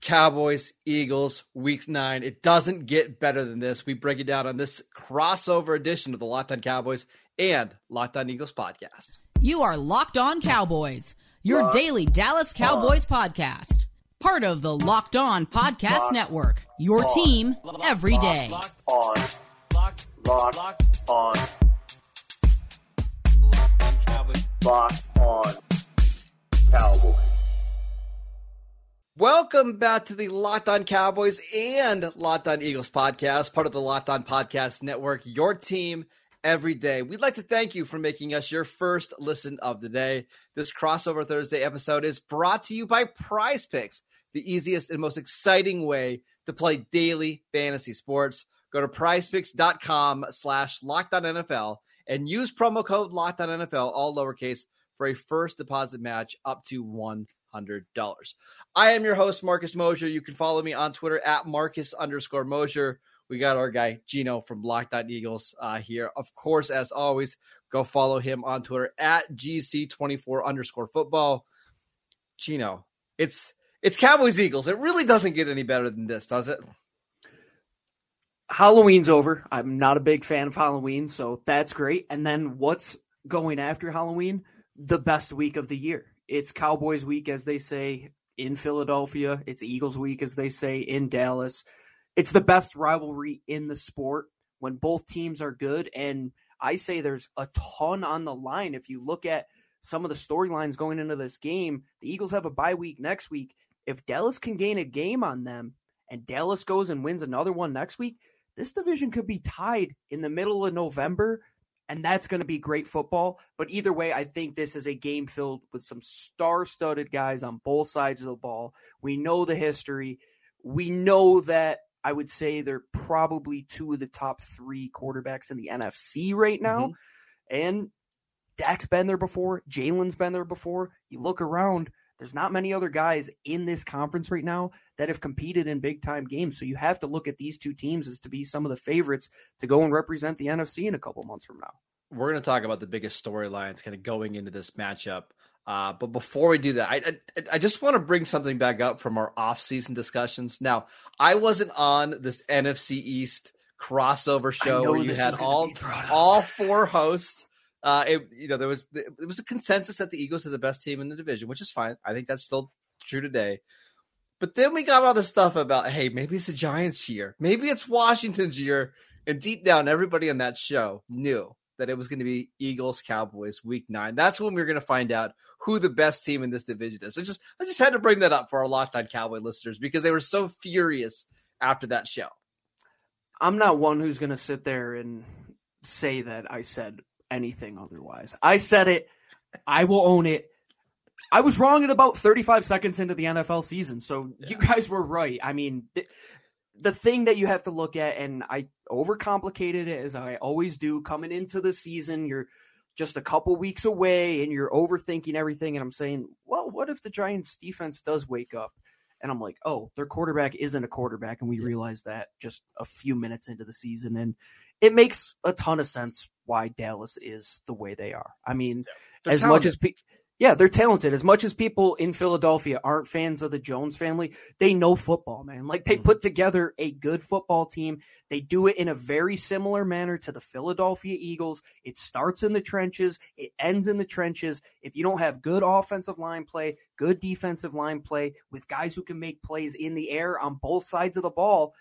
Cowboys, Eagles, week nine. It doesn't get better than this. We break it down on this crossover edition of the Locked On Cowboys and Locked On Eagles podcast. You are Locked On Cowboys, your Locked daily Dallas Cowboys on. podcast. Part of the Locked On Podcast Locked Network, your on. team every day. Locked on. Locked, Locked on. Locked on Cowboys. Welcome back to the Locked On Cowboys and Locked On Eagles podcast, part of the Locked On Podcast Network, your team every day. We'd like to thank you for making us your first listen of the day. This crossover Thursday episode is brought to you by Prize Picks, the easiest and most exciting way to play daily fantasy sports. Go to prizepicks.com slash NFL and use promo code locked on NFL, all lowercase, for a first deposit match up to one hundred dollars. I am your host, Marcus Mosher. You can follow me on Twitter at Marcus underscore Mosher. We got our guy Gino from Locked Eagles uh, here. Of course, as always, go follow him on Twitter at GC24 underscore football. Gino, it's it's Cowboys Eagles. It really doesn't get any better than this, does it? Halloween's over. I'm not a big fan of Halloween, so that's great. And then what's going after Halloween? The best week of the year. It's Cowboys week, as they say in Philadelphia. It's Eagles week, as they say in Dallas. It's the best rivalry in the sport when both teams are good. And I say there's a ton on the line. If you look at some of the storylines going into this game, the Eagles have a bye week next week. If Dallas can gain a game on them and Dallas goes and wins another one next week, this division could be tied in the middle of November and that's going to be great football. But either way, I think this is a game filled with some star studded guys on both sides of the ball. We know the history. We know that I would say they're probably two of the top three quarterbacks in the NFC right now. Mm-hmm. And Dak's been there before. Jalen's been there before. You look around, there's not many other guys in this conference right now that have competed in big time games. So you have to look at these two teams as to be some of the favorites to go and represent the NFC in a couple months from now. We're going to talk about the biggest storylines kind of going into this matchup. Uh, but before we do that, I, I, I just want to bring something back up from our off-season discussions. Now, I wasn't on this NFC East crossover show where you had all all four hosts uh, it, you know, there was it was a consensus that the Eagles are the best team in the division, which is fine. I think that's still true today. But then we got all this stuff about, hey, maybe it's the Giants' year, maybe it's Washington's year, and deep down, everybody on that show knew that it was going to be Eagles Cowboys Week Nine. That's when we are going to find out who the best team in this division is. I just I just had to bring that up for our Locked On Cowboy listeners because they were so furious after that show. I'm not one who's going to sit there and say that I said anything otherwise. I said it. I will own it. I was wrong at about 35 seconds into the NFL season. So yeah. you guys were right. I mean, the, the thing that you have to look at, and I overcomplicated it as I always do coming into the season, you're just a couple weeks away and you're overthinking everything. And I'm saying, well, what if the Giants defense does wake up? And I'm like, oh, their quarterback isn't a quarterback. And we realized that just a few minutes into the season. And it makes a ton of sense why Dallas is the way they are. I mean, yeah, as talented. much as pe- yeah, they're talented. As much as people in Philadelphia aren't fans of the Jones family, they know football, man. Like they mm-hmm. put together a good football team. They do it in a very similar manner to the Philadelphia Eagles. It starts in the trenches, it ends in the trenches. If you don't have good offensive line play, good defensive line play with guys who can make plays in the air on both sides of the ball,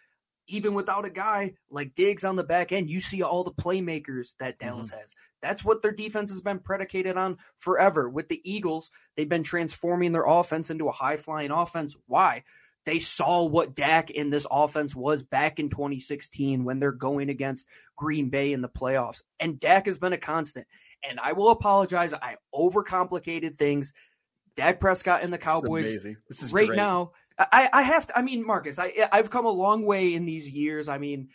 even without a guy like Diggs on the back end, you see all the playmakers that Dallas mm-hmm. has. That's what their defense has been predicated on forever. With the Eagles, they've been transforming their offense into a high flying offense. Why? They saw what Dak in this offense was back in 2016 when they're going against Green Bay in the playoffs. And Dak has been a constant. And I will apologize. I overcomplicated things. Dak Prescott and the Cowboys This is right great. now I, I have to. I mean, Marcus, I I've come a long way in these years. I mean,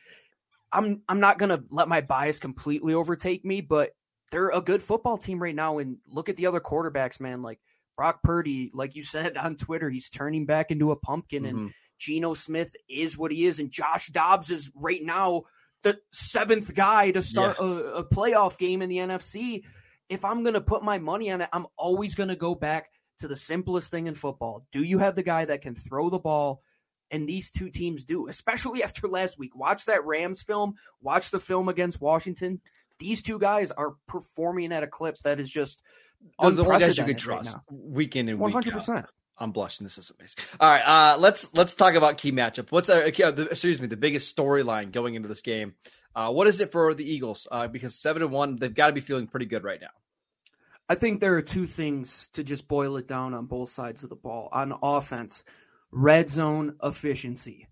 I'm I'm not gonna let my bias completely overtake me, but they're a good football team right now. And look at the other quarterbacks, man. Like Brock Purdy, like you said on Twitter, he's turning back into a pumpkin, mm-hmm. and Geno Smith is what he is, and Josh Dobbs is right now the seventh guy to start yeah. a, a playoff game in the NFC. If I'm gonna put my money on it, I'm always gonna go back to the simplest thing in football. Do you have the guy that can throw the ball? And these two teams do, especially after last week. Watch that Rams film, watch the film against Washington. These two guys are performing at a clip that is just the, the guys you can trust right week in and 100%. out. I'm blushing. This is amazing. All right, uh, let's let's talk about key matchup. What's uh, the, excuse me the biggest storyline going into this game? Uh, what is it for the Eagles? Uh, because seven and one, they've got to be feeling pretty good right now. I think there are two things to just boil it down on both sides of the ball. On offense, red zone efficiency.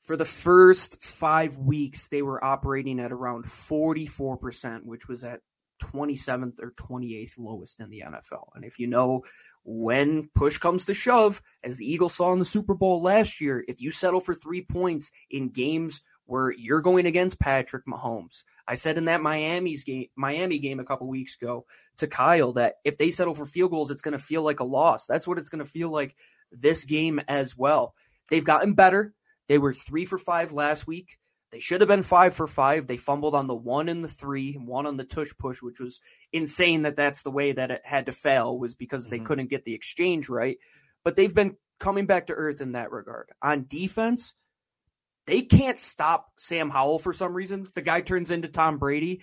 For the first five weeks, they were operating at around 44%, which was at 27th or 28th lowest in the NFL. And if you know when push comes to shove, as the Eagles saw in the Super Bowl last year, if you settle for three points in games where you're going against Patrick Mahomes, I said in that Miami's game, Miami game a couple weeks ago to Kyle that if they settle for field goals, it's going to feel like a loss. That's what it's going to feel like this game as well. They've gotten better. They were three for five last week. They should have been five for five. They fumbled on the one and the three, one on the tush push, which was insane that that's the way that it had to fail was because mm-hmm. they couldn't get the exchange right. But they've been coming back to earth in that regard. On defense, they can't stop Sam Howell for some reason. The guy turns into Tom Brady.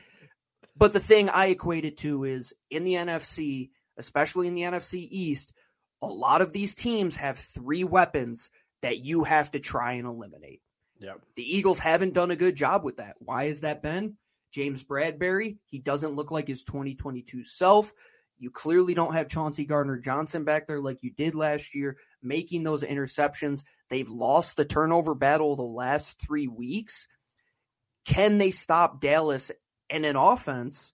But the thing I equate it to is in the NFC, especially in the NFC East, a lot of these teams have three weapons that you have to try and eliminate. Yep. The Eagles haven't done a good job with that. Why has that been? James Bradberry, he doesn't look like his 2022 self. You clearly don't have Chauncey Gardner Johnson back there like you did last year, making those interceptions. They've lost the turnover battle the last three weeks. Can they stop Dallas and an offense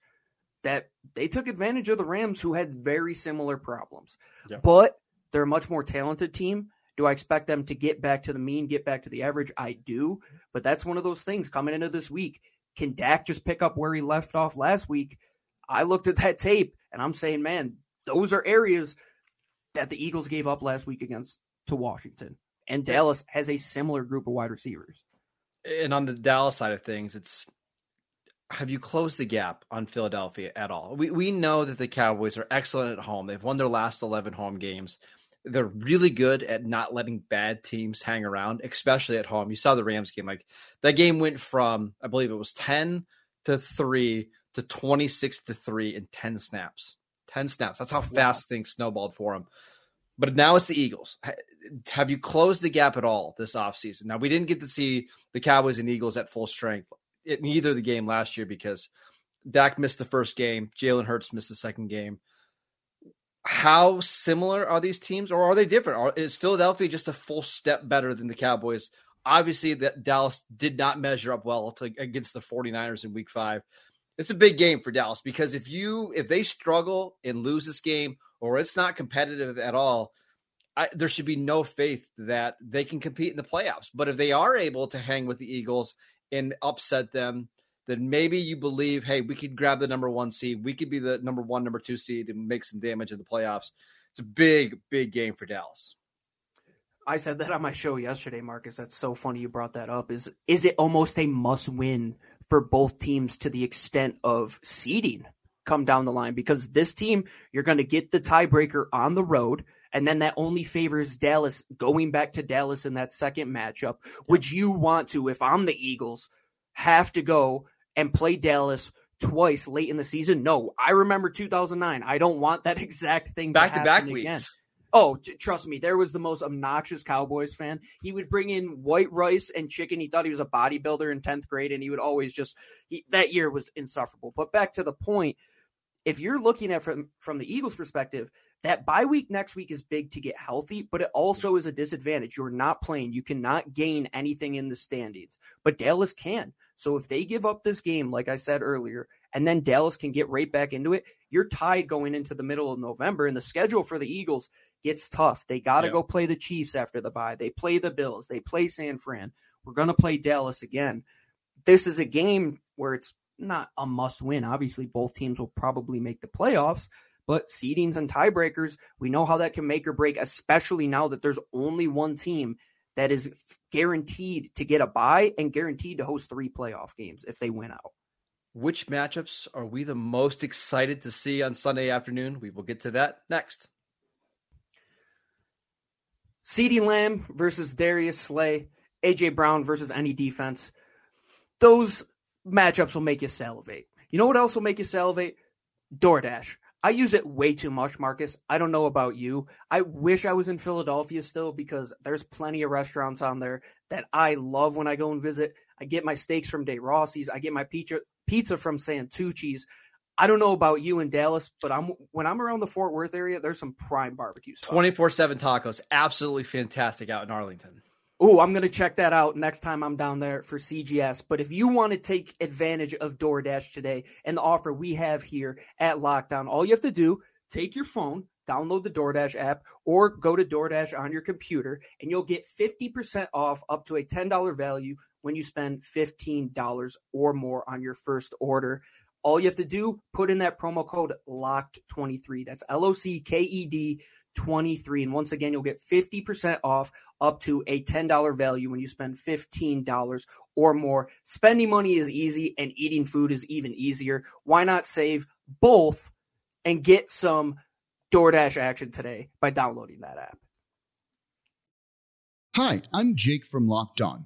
that they took advantage of the Rams, who had very similar problems? Yeah. But they're a much more talented team. Do I expect them to get back to the mean, get back to the average? I do. But that's one of those things coming into this week. Can Dak just pick up where he left off last week? I looked at that tape and I'm saying, man, those are areas that the Eagles gave up last week against to Washington. And Dallas has a similar group of wide receivers. And on the Dallas side of things, it's have you closed the gap on Philadelphia at all? We we know that the Cowboys are excellent at home. They've won their last 11 home games. They're really good at not letting bad teams hang around, especially at home. You saw the Rams game. Like that game went from I believe it was 10 to 3 to 26 to 3 in 10 snaps. 10 snaps. That's how fast things snowballed for them. But now it's the Eagles. Have you closed the gap at all this offseason? Now, we didn't get to see the Cowboys and Eagles at full strength in either the game last year because Dak missed the first game, Jalen Hurts missed the second game. How similar are these teams, or are they different? is Philadelphia just a full step better than the Cowboys? Obviously, that Dallas did not measure up well to, against the 49ers in week five it's a big game for Dallas because if you if they struggle and lose this game or it's not competitive at all, I, there should be no faith that they can compete in the playoffs. But if they are able to hang with the Eagles and upset them, then maybe you believe, hey, we could grab the number one seed, we could be the number one, number two seed, and make some damage in the playoffs. It's a big, big game for Dallas. I said that on my show yesterday, Marcus. That's so funny you brought that up. Is is it almost a must win for both teams to the extent of seeding come down the line because this team, you're going to get the tiebreaker on the road. And then that only favors Dallas going back to Dallas in that second matchup. Yeah. Would you want to, if I'm the Eagles, have to go and play Dallas twice late in the season? No, I remember 2009. I don't want that exact thing back to, back weeks. Oh, t- trust me, there was the most obnoxious Cowboys fan. He would bring in white rice and chicken. He thought he was a bodybuilder in 10th grade, and he would always just, he, that year was insufferable. But back to the point, if you're looking at from, from the Eagles' perspective, that bye week next week is big to get healthy, but it also is a disadvantage. You're not playing. You cannot gain anything in the standings, but Dallas can. So if they give up this game, like I said earlier, and then Dallas can get right back into it, you're tied going into the middle of November. And the schedule for the Eagles gets tough. They got to go play the Chiefs after the bye. They play the Bills. They play San Fran. We're going to play Dallas again. this is a game where it's not a must win. Obviously, both teams will probably make the playoffs, but seedings and tiebreakers, we know how that can make or break, especially now that there's only one team that is guaranteed to get a bye and guaranteed to host three playoff games if they win out. Which matchups are we the most excited to see on Sunday afternoon? We will get to that next. CeeDee Lamb versus Darius Slay, AJ Brown versus any defense. Those matchups will make you salivate. You know what else will make you salivate? DoorDash. I use it way too much, Marcus. I don't know about you. I wish I was in Philadelphia still because there's plenty of restaurants on there that I love when I go and visit. I get my steaks from De Rossi's. I get my pizza pizza from Santucci's. I don't know about you in Dallas, but I'm when I'm around the Fort Worth area, there's some prime barbecue 24/7 tacos, absolutely fantastic out in Arlington. Oh, I'm going to check that out next time I'm down there for CGS. But if you want to take advantage of DoorDash today and the offer we have here at Locked On, all you have to do, take your phone, download the DoorDash app, or go to DoorDash on your computer, and you'll get 50% off up to a $10 value when you spend $15 or more on your first order. All you have to do, put in that promo code LOCKED23. That's L O C K E D 23. And once again, you'll get 50% off up to a $10 value when you spend $15 or more. Spending money is easy and eating food is even easier. Why not save both and get some DoorDash action today by downloading that app? Hi, I'm Jake from Locked On.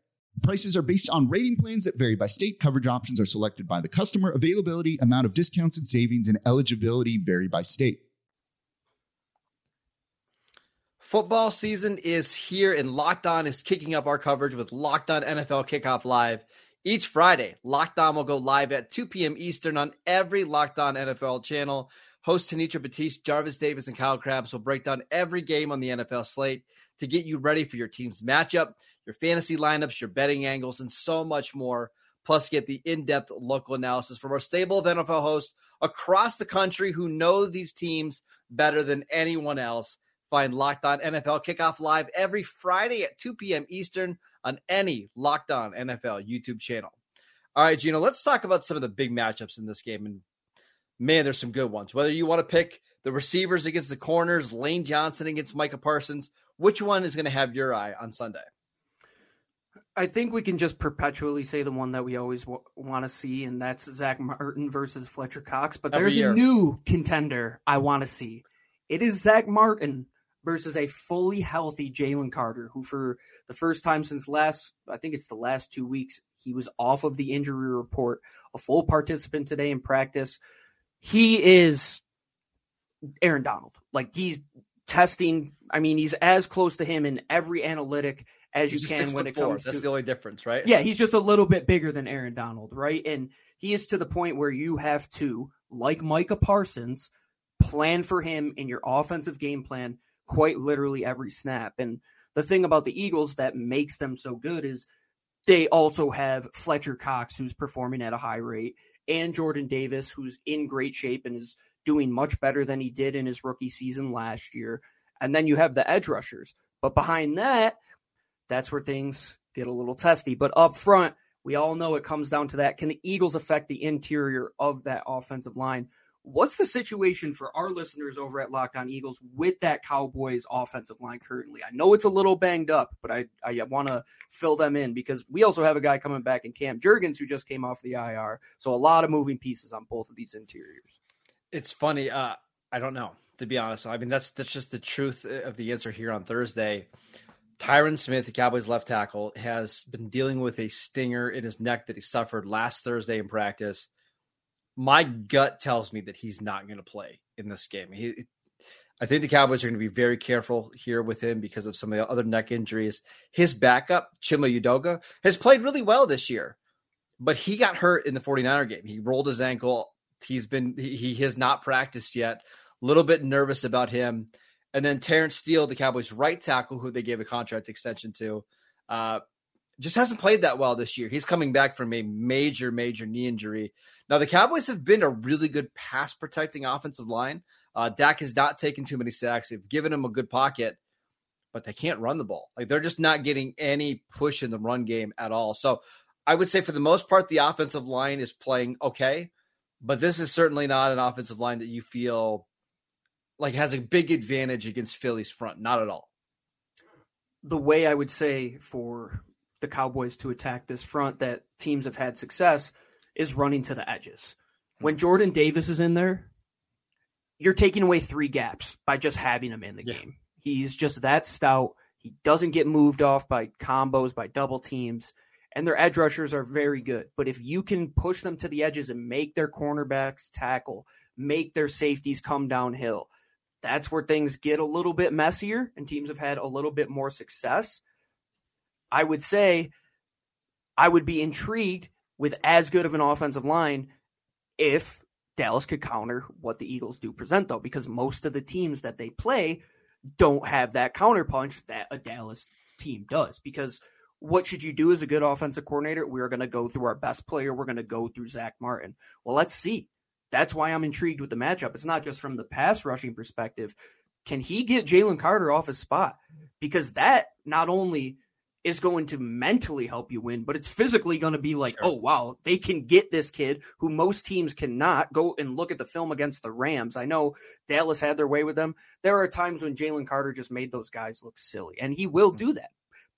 Prices are based on rating plans that vary by state. Coverage options are selected by the customer. Availability, amount of discounts and savings, and eligibility vary by state. Football season is here, and Locked On is kicking up our coverage with Locked On NFL Kickoff Live. Each Friday, Locked On will go live at 2 p.m. Eastern on every Locked On NFL channel. Host Tanitra Batiste, Jarvis Davis, and Kyle Crabbs will break down every game on the NFL slate to get you ready for your team's matchup your fantasy lineups, your betting angles, and so much more. Plus, get the in depth local analysis from our stable of NFL hosts across the country who know these teams better than anyone else. Find Locked On NFL Kickoff Live every Friday at 2 p.m. Eastern on any Locked On NFL YouTube channel. All right, Gino, let's talk about some of the big matchups in this game. And man, there's some good ones. Whether you want to pick the receivers against the corners, Lane Johnson against Micah Parsons, which one is going to have your eye on Sunday? I think we can just perpetually say the one that we always w- want to see, and that's Zach Martin versus Fletcher Cox. But Every there's year. a new contender I want to see. It is Zach Martin versus a fully healthy Jalen Carter, who for the first time since last, I think it's the last two weeks, he was off of the injury report, a full participant today in practice. He is Aaron Donald. Like he's testing. I mean, he's as close to him in every analytic as He's you can when it four. comes That's to the only difference, right? yeah, he's just a little bit bigger than Aaron Donald, right? And he is to the point where you have to, like Micah Parsons, plan for him in your offensive game plan quite literally every snap. And the thing about the Eagles that makes them so good is they also have Fletcher Cox, who's performing at a high rate, and Jordan Davis, who's in great shape and is doing much better than he did in his rookie season last year. And then you have the edge rushers. But behind that, that's where things get a little testy. But up front, we all know it comes down to that. Can the Eagles affect the interior of that offensive line? What's the situation for our listeners over at Locked On Eagles with that Cowboys offensive line currently? I know it's a little banged up, but I, I want to fill them in because we also have a guy coming back in Cam Jurgens who just came off the IR. So a lot of moving pieces on both of these interiors. It's funny. Uh, I don't know, to be honest. I mean, that's that's just the truth of the answer here on Thursday. Tyron Smith, the Cowboys left tackle, has been dealing with a stinger in his neck that he suffered last Thursday in practice. My gut tells me that he's not going to play in this game. He, I think the Cowboys are going to be very careful here with him because of some of the other neck injuries. His backup, Chuma Edoga, has played really well this year, but he got hurt in the 49er game. He rolled his ankle. He's been he, has not practiced yet. A little bit nervous about him. And then Terence Steele, the Cowboys' right tackle, who they gave a contract extension to, uh, just hasn't played that well this year. He's coming back from a major, major knee injury. Now, the Cowboys have been a really good pass protecting offensive line. Uh, Dak has not taken too many sacks. They've given him a good pocket, but they can't run the ball. Like they're just not getting any push in the run game at all. So I would say for the most part, the offensive line is playing okay, but this is certainly not an offensive line that you feel like has a big advantage against Philly's front. Not at all. The way I would say for the Cowboys to attack this front that teams have had success is running to the edges. Hmm. When Jordan Davis is in there, you're taking away three gaps by just having him in the yeah. game. He's just that stout. He doesn't get moved off by combos, by double teams, and their edge rushers are very good. But if you can push them to the edges and make their cornerbacks tackle, make their safeties come downhill, that's where things get a little bit messier and teams have had a little bit more success. I would say I would be intrigued with as good of an offensive line if Dallas could counter what the Eagles do present, though, because most of the teams that they play don't have that counterpunch that a Dallas team does. Because what should you do as a good offensive coordinator? We're going to go through our best player. We're going to go through Zach Martin. Well, let's see. That's why I'm intrigued with the matchup. It's not just from the pass rushing perspective. Can he get Jalen Carter off his spot? Because that not only is going to mentally help you win, but it's physically going to be like, sure. oh, wow, they can get this kid who most teams cannot. Go and look at the film against the Rams. I know Dallas had their way with them. There are times when Jalen Carter just made those guys look silly, and he will hmm. do that.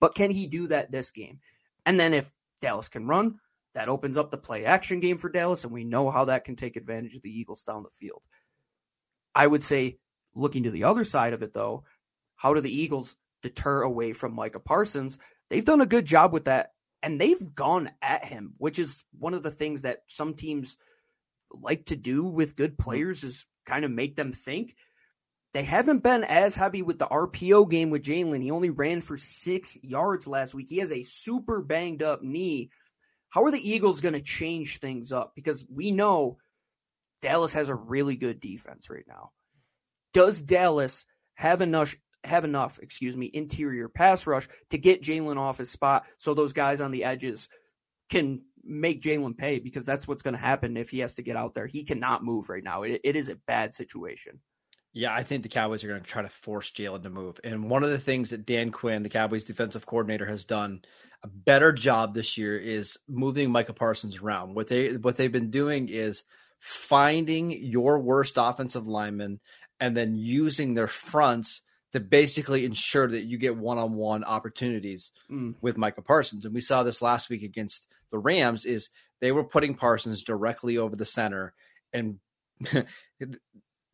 But can he do that this game? And then if Dallas can run, that opens up the play action game for Dallas, and we know how that can take advantage of the Eagles down the field. I would say, looking to the other side of it, though, how do the Eagles deter away from Micah Parsons? They've done a good job with that, and they've gone at him, which is one of the things that some teams like to do with good mm-hmm. players is kind of make them think. They haven't been as heavy with the RPO game with Jalen. He only ran for six yards last week. He has a super banged up knee how are the Eagles going to change things up? Because we know Dallas has a really good defense right now. Does Dallas have enough have enough, excuse me, interior pass rush to get Jalen off his spot so those guys on the edges can make Jalen pay because that's what's going to happen if he has to get out there. He cannot move right now. It, it is a bad situation. Yeah, I think the Cowboys are going to try to force Jalen to move. And one of the things that Dan Quinn, the Cowboys defensive coordinator, has done a better job this year is moving Micah Parsons around. What they what they've been doing is finding your worst offensive lineman and then using their fronts to basically ensure that you get one-on-one opportunities mm. with Micah Parsons. And we saw this last week against the Rams is they were putting Parsons directly over the center and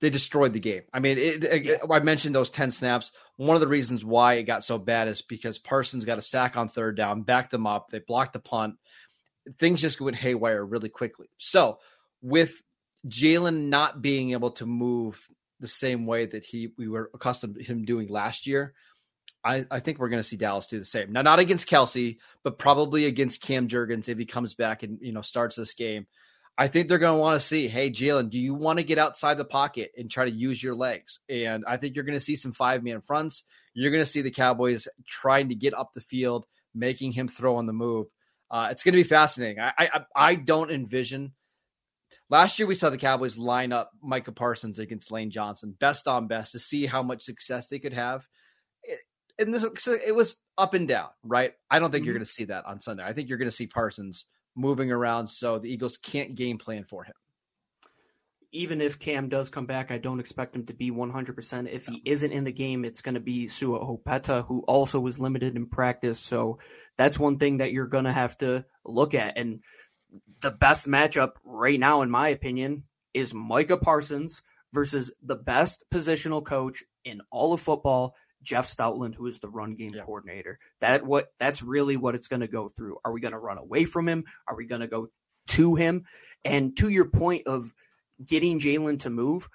they destroyed the game. I mean, it, yeah. I mentioned those 10 snaps. One of the reasons why it got so bad is because Parsons got a sack on third down, backed them up, they blocked the punt. Things just went haywire really quickly. So, with Jalen not being able to move the same way that he we were accustomed to him doing last year, I, I think we're going to see Dallas do the same. Now, not against Kelce, but probably against Cam Jurgens if he comes back and you know starts this game. I think they're going to want to see, hey, Jalen, do you want to get outside the pocket and try to use your legs? And I think you're going to see some five man fronts. You're going to see the Cowboys trying to get up the field, making him throw on the move. Uh, it's going to be fascinating. I, I I don't envision. Last year we saw the Cowboys line up Micah Parsons against Lane Johnson, best on best, to see how much success they could have. It, and this it was up and down, right? I don't think mm-hmm. you're going to see that on Sunday. I think you're going to see Parsons moving around so the Eagles can't game plan for him. Even if Cam does come back, I don't expect him to be 100%. If he isn't in the game, it's going to be Sua Opeta, who also was limited in practice. So that's one thing that you're going to have to look at. And the best matchup right now, in my opinion, is Micah Parsons versus the best positional coach in all of football, Jeff Stoutland, who is the run game yep. coordinator. That what that's really what it's going to go through. Are we going to run away from him? Are we going to go to him? And to your point of getting Jalen to move,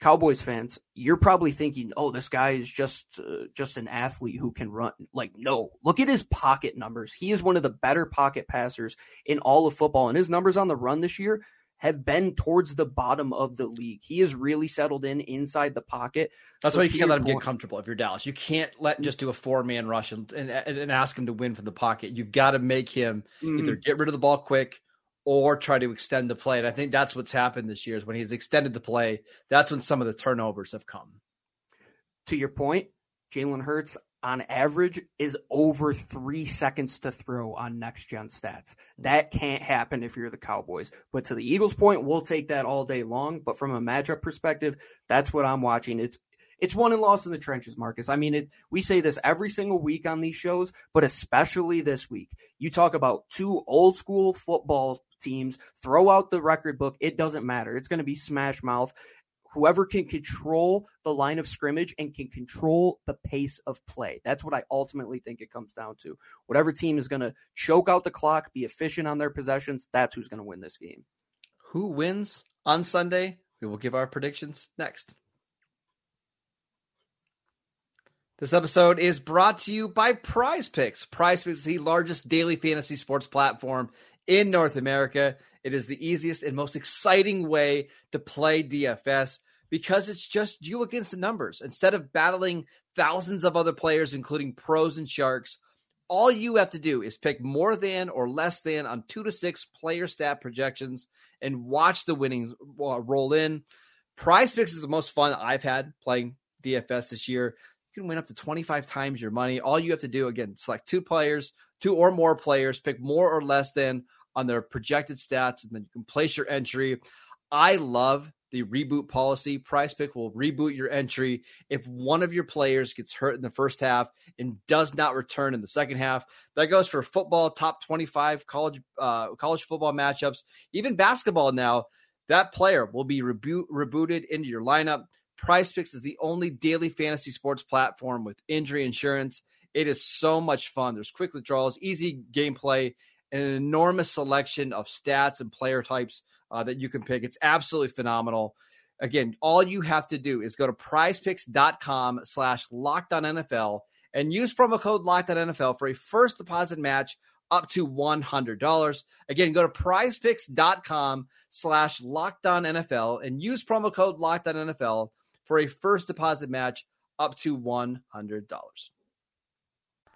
Cowboys fans, you're probably thinking, "Oh, this guy is just uh, just an athlete who can run." Like, no, look at his pocket numbers. He is one of the better pocket passers in all of football, and his numbers on the run this year have been towards the bottom of the league. He has really settled in inside the pocket. That's so why you can't let him point, get comfortable if you're Dallas. You can't let him just do a four man rush and, and, and, ask him to win from the pocket. You've got to make him mm-hmm. either get rid of the ball quick or try to extend the play. And I think that's what's happened this year is when he's extended the play, that's when some of the turnovers have come. To your point, Jalen Hurts, on average is over three seconds to throw on next gen stats. That can't happen if you're the Cowboys. But to the Eagles' point, we'll take that all day long. But from a matchup perspective, that's what I'm watching. It's it's won and lost in the trenches, Marcus. I mean, it, we say this every single week on these shows, but especially this week. You talk about two old school football teams, throw out the record book. It doesn't matter. It's going to be smash mouth whoever can control the line of scrimmage and can control the pace of play. That's what I ultimately think it comes down to. Whatever team is going to choke out the clock, be efficient on their possessions, that's who's going to win this game. Who wins on Sunday? We will give our predictions next. This episode is brought to you by Prize Picks. Prize Picks is the largest daily fantasy sports platform in North America. It is the easiest and most exciting way to play DFS because it's just you against the numbers. Instead of battling thousands of other players, including pros and sharks, all you have to do is pick more than or less than on two to six player stat projections and watch the winnings uh, roll in. Prize Picks is the most fun I've had playing DFS this year. You can win up to 25 times your money. All you have to do, again, select two players, two or more players, pick more or less than on their projected stats, and then you can place your entry. I love the reboot policy. Prize Pick will reboot your entry if one of your players gets hurt in the first half and does not return in the second half. That goes for football, top 25 college uh, college football matchups, even basketball now. That player will be reboot, rebooted into your lineup. Prize Picks is the only daily fantasy sports platform with injury insurance. It is so much fun. There's quick withdrawals, easy gameplay, an enormous selection of stats and player types uh, that you can pick. It's absolutely phenomenal. Again, all you have to do is go to prizepicks.com slash locked NFL and use promo code locked NFL for a first deposit match up to $100. Again, go to prizepicks.com slash locked NFL and use promo code locked NFL for a first deposit match up to $100.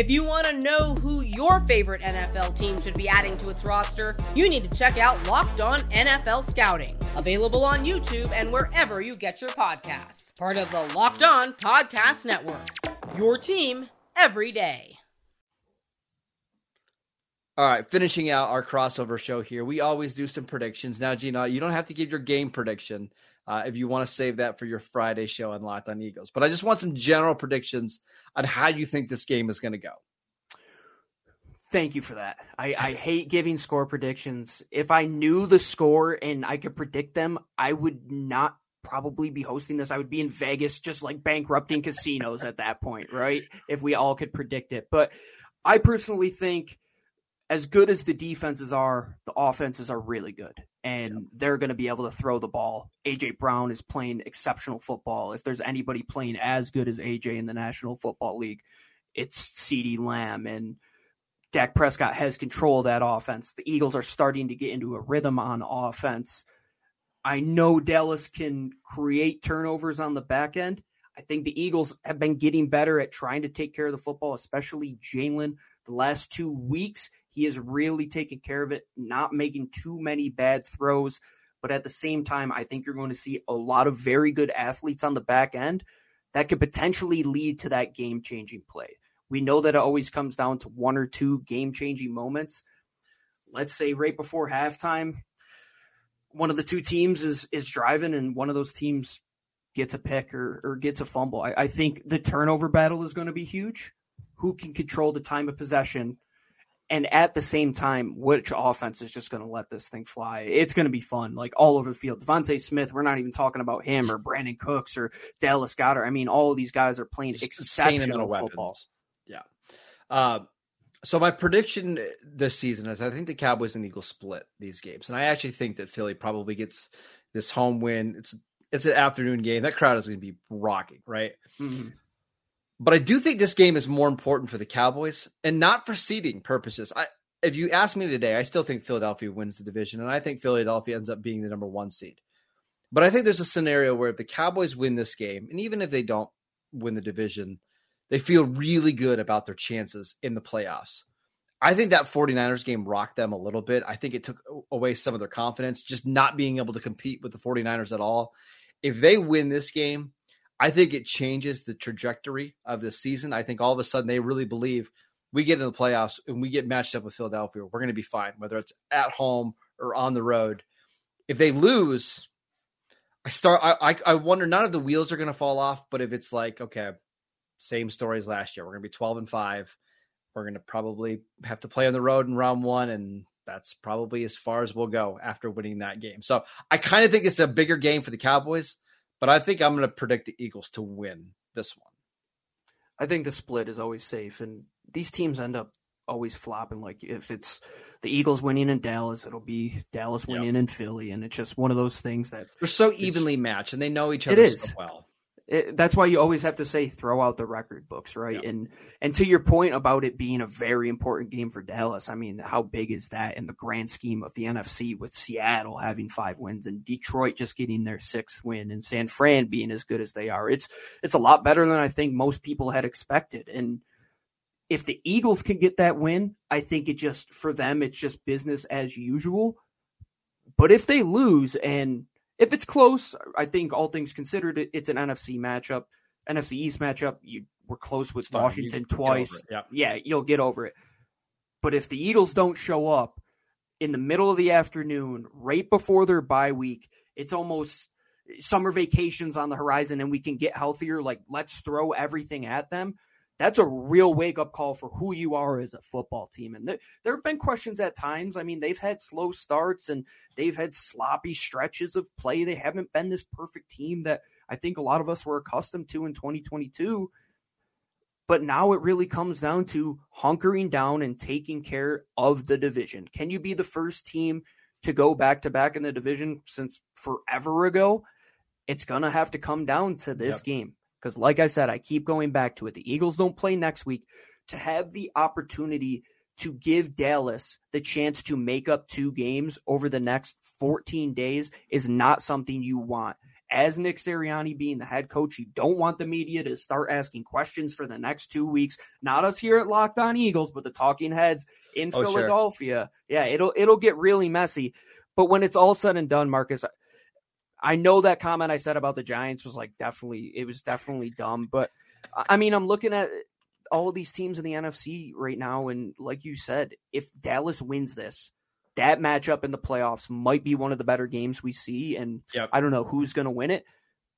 If you want to know who your favorite NFL team should be adding to its roster, you need to check out Locked On NFL Scouting, available on YouTube and wherever you get your podcasts. Part of the Locked On Podcast Network. Your team every day. All right, finishing out our crossover show here. We always do some predictions. Now, Gino, you don't have to give your game prediction uh, if you want to save that for your Friday show on Locked on Eagles. But I just want some general predictions on how you think this game is going to go. Thank you for that. I, I hate giving score predictions. If I knew the score and I could predict them, I would not probably be hosting this. I would be in Vegas just like bankrupting casinos at that point, right? If we all could predict it. But I personally think as good as the defenses are, the offenses are really good and yep. they're going to be able to throw the ball. AJ Brown is playing exceptional football. If there's anybody playing as good as AJ in the National Football League, it's CeeDee Lamb and Dak Prescott has control of that offense. The Eagles are starting to get into a rhythm on offense. I know Dallas can create turnovers on the back end. I think the Eagles have been getting better at trying to take care of the football, especially Jalen. The last two weeks, he has really taken care of it, not making too many bad throws. But at the same time, I think you're going to see a lot of very good athletes on the back end that could potentially lead to that game changing play. We know that it always comes down to one or two game changing moments. let's say right before halftime, one of the two teams is is driving and one of those teams gets a pick or, or gets a fumble. I, I think the turnover battle is going to be huge. Who can control the time of possession? And at the same time, which offense is just going to let this thing fly? It's going to be fun, like all over the field. DeVonta Smith, we're not even talking about him or Brandin Cooks or Dallas Goedert. I mean, all of these guys are playing exceptional football. Yeah. Uh, so my prediction this season is I think the Cowboys and Eagles split these games, and I actually think that Philly probably gets this home win. It's it's an afternoon game. That crowd is going to be rocking, right? Mm-hmm. But I do think this game is more important for the Cowboys and not for seeding purposes. I, if you ask me today, I still think Philadelphia wins the division, and I think Philadelphia ends up being the number one seed. But I think there's a scenario where if the Cowboys win this game, and even if they don't win the division, they feel really good about their chances in the playoffs. I think that 49ers game rocked them a little bit. I think it took away some of their confidence, just not being able to compete with the 49ers at all if they win this game, I think it changes the trajectory of the season. I think all of a sudden they really believe we get in the playoffs and we get matched up with Philadelphia, we're going to be fine, whether it's at home or on the road. If they lose, I start. I I wonder. None of the wheels are going to fall off, but if it's like okay, same story as last year, we're going to be twelve and five. We're going to probably have to play on the road in round one, and that's probably as far as we'll go after winning that game. So I kind of think it's a bigger game for the Cowboys, but I think I'm going to predict the Eagles to win this one. I think the split is always safe, and these teams end up always flopping. Like if it's the Eagles winning in Dallas, it'll be Dallas winning yep. in Philly, and it's just one of those things that they're so evenly matched, and they know each other so well it, that's why you always have to say throw out the record books, right? Yeah. And and to your point about it being a very important game for Dallas, I mean, how big is that in the grand scheme of the NFC with Seattle having five wins and Detroit just getting their sixth win and San Fran being as good as they are? It's it's a lot better than I think most people had expected. And if the Eagles can get that win, I think it just for them it's just business as usual. But if they lose and if it's close, I think all things considered, it's an NFC matchup, NFC East matchup. You were close with Washington you, twice. Yeah. yeah, you'll get over it. But if the Eagles don't show up in the middle of the afternoon, right before their bye week, it's almost summer vacations on the horizon and we can get healthier. Like, let's throw everything at them that's a real wake up call for who you are as a football team. And there, there have been questions at times. I mean, they've had slow starts and they've had sloppy stretches of play. They haven't been this perfect team that I think a lot of us were accustomed to in 2022. But now it really comes down to hunkering down and taking care of the division. Can you be the first team to go back to back in the division since forever ago? It's going to have to come down to this yep. game. Because, like I said, I keep going back to it. The Eagles don't play next week. To have the opportunity to give Dallas the chance to make up two games over the next 14 days is not something you want. As Nick Sirianni being the head coach, you don't want the media to start asking questions for the next two weeks. Not us here at Locked On Eagles, but the talking heads in oh, Philadelphia. Sure. Yeah, it'll it'll get really messy. But when it's all said and done, Marcus, I know that comment I said about the Giants was like definitely it was definitely dumb, but I mean I'm looking at all of these teams in the NFC right now, and like you said, if Dallas wins this, that matchup in the playoffs might be one of the better games we see, and yep. I don't know who's going to win it.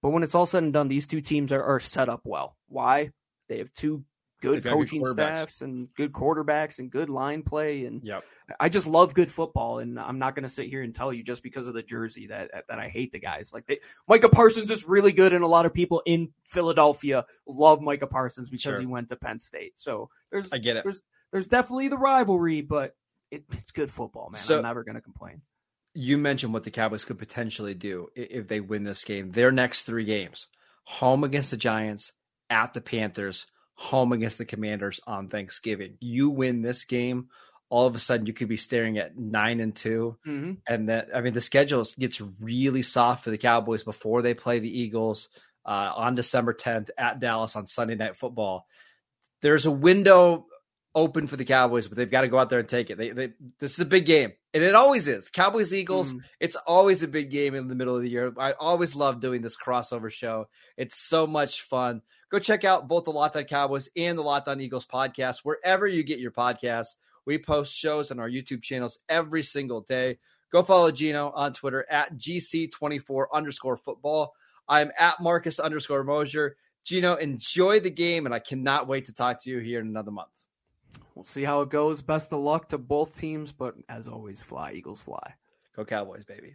But when it's all said and done, these two teams are, are set up well. Why? They have two good coaching good staffs and good quarterbacks and good line play and yep. I just love good football and I'm not going to sit here and tell you just because of the jersey that that I hate the guys. Like they, Micah Parsons is really good and a lot of people in Philadelphia love Micah Parsons because sure. he went to Penn State. So there's I get it. There's there's definitely the rivalry, but it, it's good football, man. So, I'm never going to complain. You mentioned what the Cowboys could potentially do if they win this game. Their next 3 games. Home against the Giants, at the Panthers, home against the Commanders on Thanksgiving. You win this game, all of a sudden you could be staring at nine and 2 mm-hmm. and that I mean the schedule gets really soft for the Cowboys before they play the Eagles uh, on December 10th at Dallas on Sunday Night Football. There's a window open for the Cowboys, but they've got to go out there and take it. They, they this is a big game, and it always is. Cowboys Eagles. Mm. It's always a big game in the middle of the year. I always love doing this crossover show. It's so much fun. Go check out both the Locked On Cowboys and the Locked On Eagles podcast wherever you get your podcasts. We post shows on our YouTube channels every single day. Go follow Gino on Twitter at GC24 underscore football. I'm at Marcus underscore Mosher. Gino, enjoy the game, and I cannot wait to talk to you here in another month. We'll see how it goes. Best of luck to both teams, but as always, fly, Eagles fly. Go Cowboys, baby.